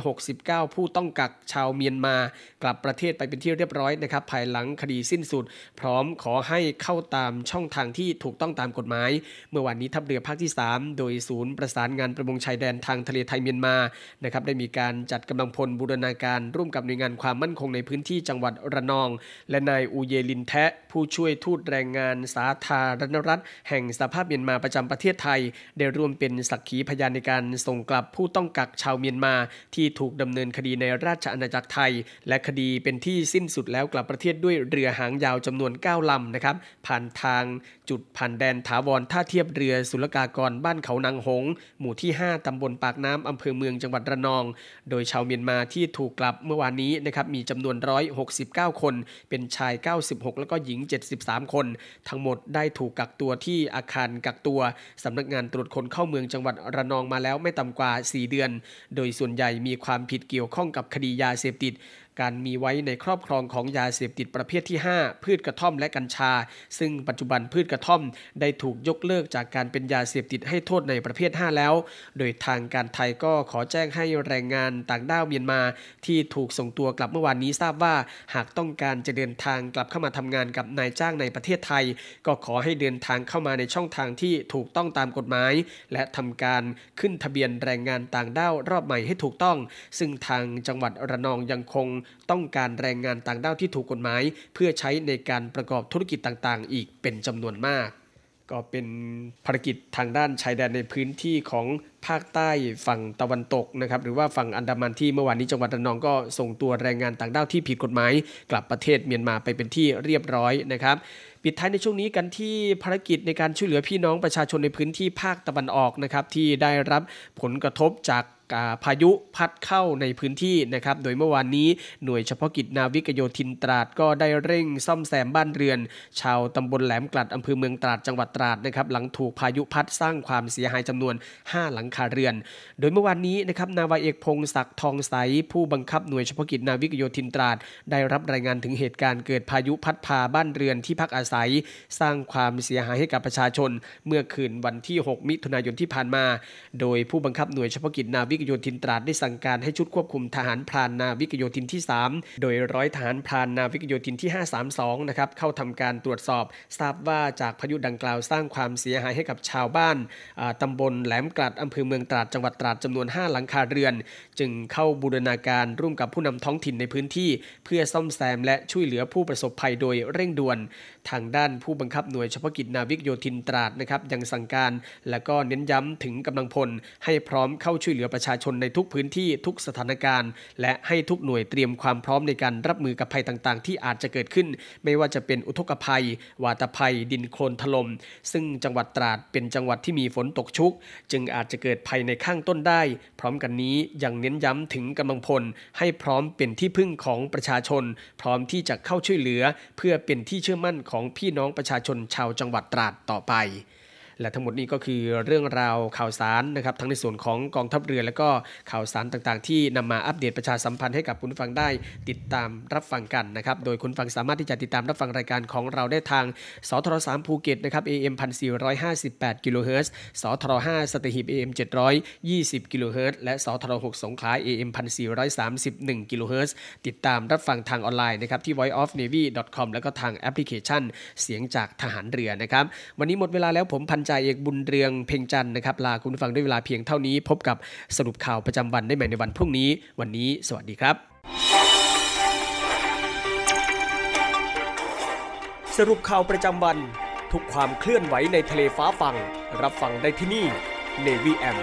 Speaker 2: 169 ผู้ต้องกักชาวเมียนมา กลับประเทศไปเป็นที่เรียบร้อยนะครับภายหลังคดีสิ้นสุด พร้อมขอให้เข้าตามช่องทางที่ถูกต้องตามกฎหมาย เมื่อวานนี้ทัพเรือภาคที่ 3 โดยศูนย์ประสานงานประมงชายแดนทางทะเลไทยเมียนมานะครับได้มีการจัดกำลังพลบูรณาการร่วมกับหน่วยงานความมั่นคงในพื้นที่จังหวัดระนอง และนายอูเยลินแทะผู้ช่วยทูตแรงงานสาธารณรัฐ แห่งสภาพเมียนมาประจำประเทศไทยได้ร่วมเป็นสักขีพยานในการส่งกลับผู้ต้องกักชาวเมียนมา ที่ถูกดำเนินคดีในราชอาณาจักรไทย และคดีเป็นที่สิ้นสุดแล้วกลับประเทศด้วยเรือหางยาวจำนวน 9 ลำนะครับ ผ่านทางจุดผ่านแดนถาวรท่าเทียบเรือศุลกากรบ้านเขานางหง หมู่ที่ 5 ตำบลปากน้ำอำเภอเมืองจังหวัดระนอง โดยชาวเมียนมาที่ถูกกลับเมื่อวานนี้นะครับมีจำนวน 169 คน เป็นชาย 96 แล้วก็หญิง 73 คน ทั้งหมดได้ถูกกักตัวที่อาคารกักตัวสำนักงานตรวจคนเข้าเมืองจังหวัดระนองมาแล้วไม่ต่ำกว่า 4 เดือน โดยส่วนใหญ่มีความผิดเกี่ยวข้องกับคดียาเสพติด การมีไว้ในครอบครองของยาเสพติดประเภทที่ 5 พืชกระท่อมและกัญชา ซึ่งปัจจุบันพืชกระท่อมได้ถูกยกเลิกจากการเป็นยาเสพติดให้โทษในประเภท 5 แล้ว โดยทางการไทยก็ขอแจ้งให้แรงงานต่างด้าวเมียนมา ที่ถูกส่งตัวกลับเมื่อวานนี้ทราบว่า หากต้องการจะเดินทางกลับเข้ามาทำงานกับนายจ้างในประเทศไทย ก็ขอให้เดินทางเข้ามาในช่องทางที่ถูกต้องตามกฎหมาย และทำการขึ้นทะเบียนแรงงานต่างด้าวรอบใหม่ให้ถูกต้อง ซึ่งทางจังหวัดระนองยังคงต้องการแรงงานต่างด้าวที่ถูกกฎหมาย เพื่อใช้ในการประกอบธุรกิจต่างๆ อีกเป็นจำนวนมาก ก็เป็นภารกิจทางด้านชายแดนในพื้นที่ของภาคใต้ฝั่งตะวันตกนะครับหรือว่าฝั่งอันดามันที่เมื่อวานนี้จังหวัดระนองก็ส่งตัวแรงงานต่างด้าวที่ผิดกฎหมาย กลับประเทศเมียนมาไปเป็นที่เรียบร้อยนะครับปิดท้ายในช่วงนี้กันที่ภารกิจในการช่วยเหลือพี่น้องประชาชนในพื้นที่ภาคตะวันออกนะครับที่ได้รับผลกระทบจาก พายุพัดเข้าในพื้นที่นะครับ โดยเมื่อวานนี้หน่วยเฉพาะกิจนาวิกโยธินตราดก็ได้เร่งซ่อมแซมบ้านเรือน ชาวตำบลแหลมกลัดอำเภอเมืองตราดจังหวัดตราดนะครับหลังถูกพายุพัดสร้างความเสียหายจำนวน 5 หลังคาเรือน โดยเมื่อวานนี้นะครับนาวาเอกพงศักดิ์ทองใส ผู้บังคับหน่วยเฉพาะกิจนาวิกโยธินตราด ได้รับรายงานถึงเหตุการณ์เกิดพายุพัดพาบ้านเรือนที่พักอาศัย สร้างความเสียหายให้กับประชาชน เมื่อคืนวันที่ 6 มิถุนายนที่ผ่านมา โดยผู้บังคับหน่วยเฉพาะกิจนาวิกกโยธินตราดได้สั่งการให้ชุดควบคุมทหารพรานนาวิกโยธินที่ 3 โดยร้อยทหารพรานนาวิกโยธินที่ 532 นะครับเข้าทำการตรวจสอบ ทราบว่าจากพายุดังกล่าวสร้างความเสียหายให้กับชาวบ้านตำบลแหลมกลัดอำเภอเมืองตราดจังหวัดตราดจำนวน 5 หลังคาเรือน จึงเข้าบูรณาการร่วมกับผู้นำท้องถิ่นในพื้นที่ เพื่อซ่อมแซมและช่วยเหลือผู้ประสบภัยโดยเร่งด่วน ทางด้านผู้บังคับหน่วยเฉพาะกิจนาวิกโยธินตราดนะครับยังสั่งการ และก็เน้นย้ำถึงกำลังพลให้พร้อมเข้าช่วยเหลือประชาชนในทุกพื้นที่ทุกสถานการณ์ และให้ทุกหน่วยเตรียมความพร้อมในการรับมือกับภัยต่างๆ ที่อาจจะเกิดขึ้น ไม่ว่าจะเป็นอุทกภัย วาตภัย ดินโคลนถล่มซึ่งจังหวัดตราดเป็นจังหวัดที่มีฝนตกชุก จึงอาจจะเกิดภัยในข้างต้นได้ พร้อมกันนี้ยังเน้นย้ำถึงกำลังพล ให้พร้อมเป็นที่พึ่งของประชาชน พร้อมที่จะเข้าช่วยเหลือ เพื่อเป็นที่เชื่อมั่นของพี่น้องประชาชนชาวจังหวัดตราดต่อไป และทั้งหมดนี้ก็คือเรื่องราวข่าวสารนะครับทั้งในส่วนของกองทัพเรือ และก็ข่าวสารต่างๆ ที่นำมาอัปเดตประชาสัมพันธ์ให้กับคุณผู้ฟังได้ติดตามรับฟังกันนะครับโดยคุณผู้ฟังสามารถที่จะติดตามรับฟังรายการของเราได้ทางสทร3ภูเก็ตนะครับ AM 1458กิโลเฮิรตซ์สทร5สัตหีบ AM 720กิโลเฮิรตซ์และสทร6สงขลา AM 1431กิโลเฮิรตซ์ติดตามรับฟังทางออนไลน์นะครับที่ voiceofnavy.com แล้วก็ทางแอปพลิเคชัน เสียงจากทหารเรือนะครับวันนี้หมดเวลาแล้วผมพันจ่าเอกบุญเรืองเพ่งจันนะครับลาคุณฟังด้วยเวลาเพียงเท่านี้ พบกับสรุปข่าวประจำวันได้ใหม่ในวันพรุ่งนี้ วันนี้สวัสดีครับ สรุปข่าวประจำวัน ทุกความเคลื่อนไหวในทะเลฟ้าฟัง รับฟังได้ที่นี่ Navy M